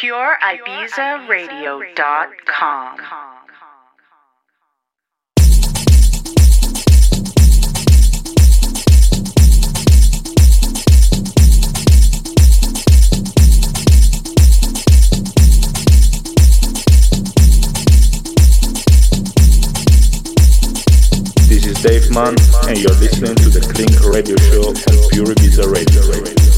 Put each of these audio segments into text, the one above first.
pureibizaradio.com. This is Dave Mann, and you're listening to the Clink Radio Show on Pure Ibiza Radio.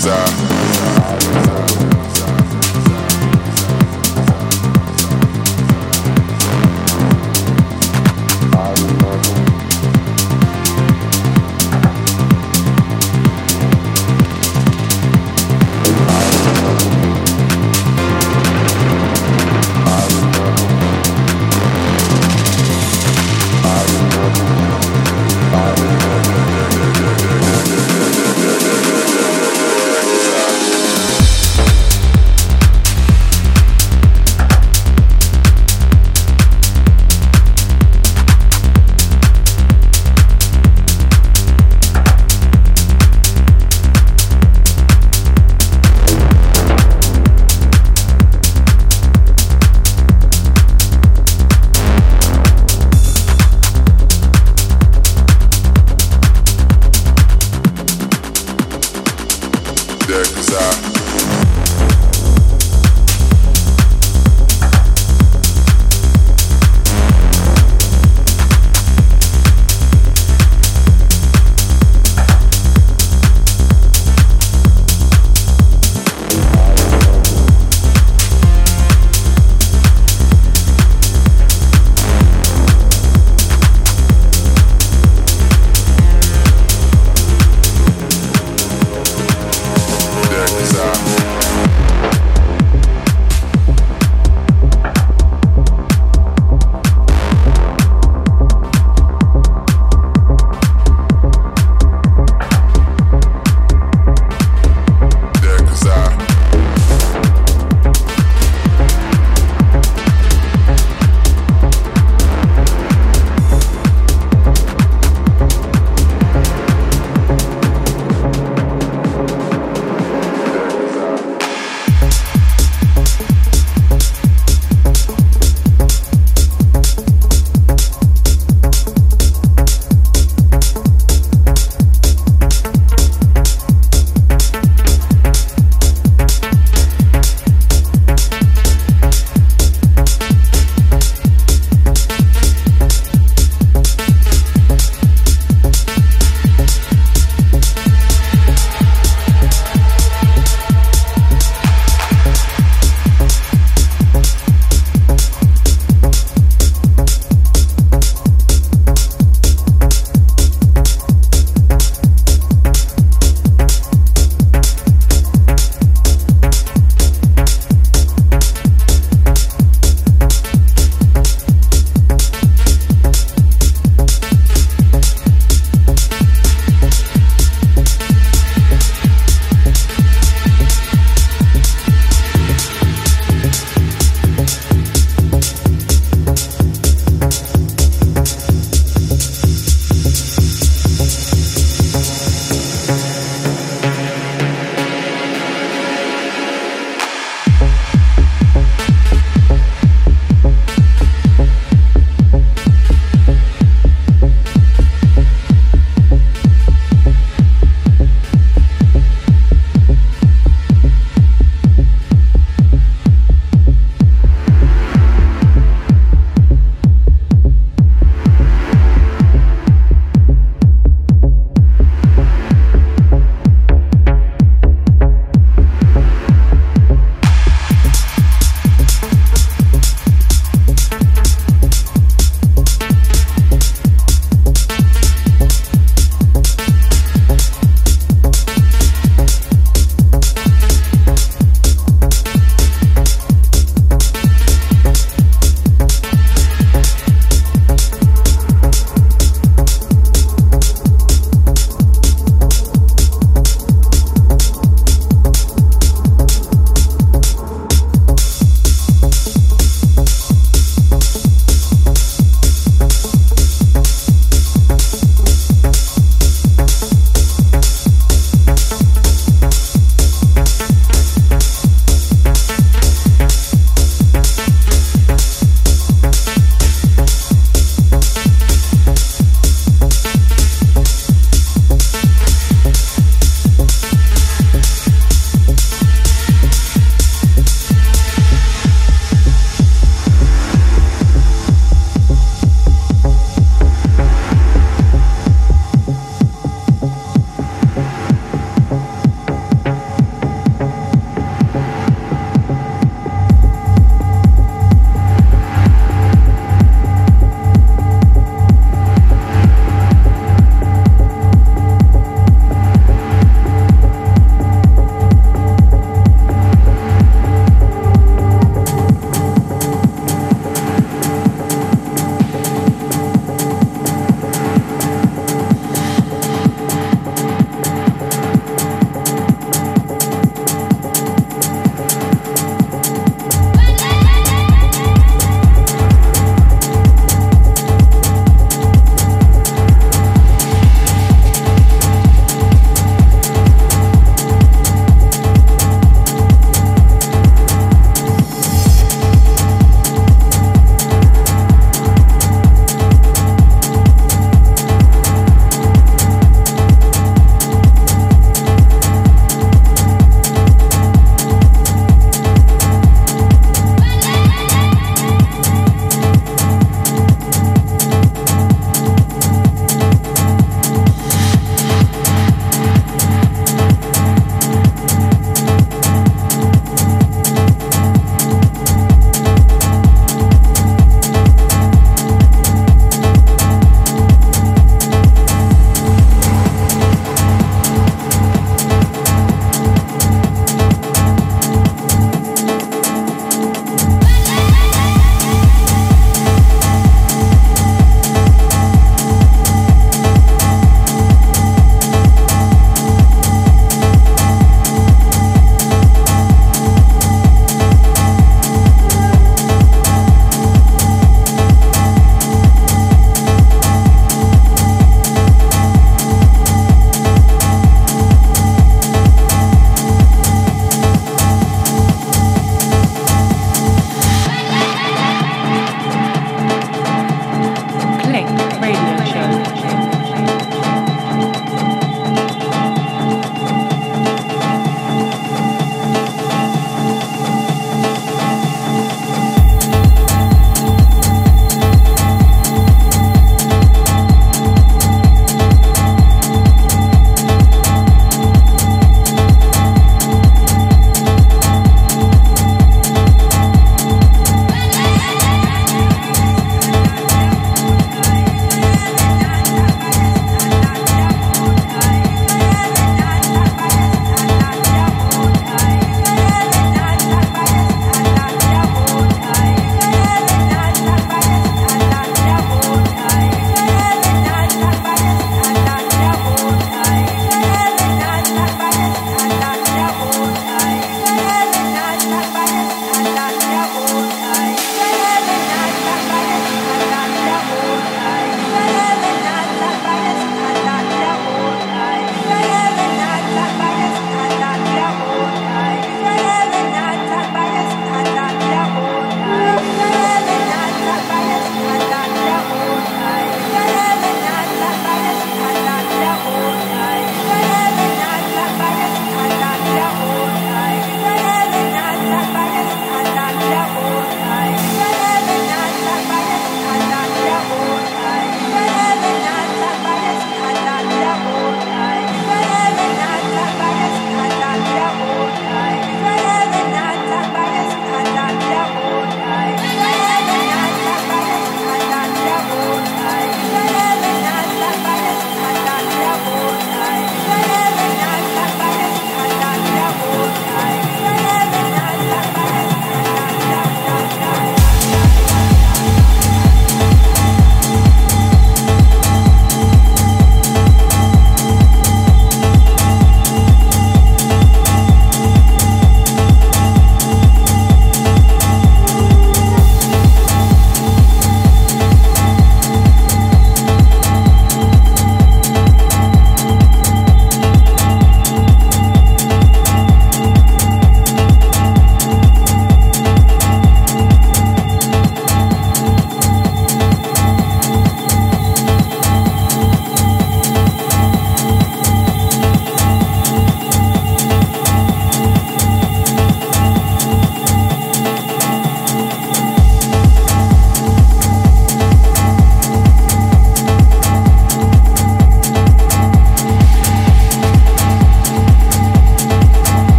desire.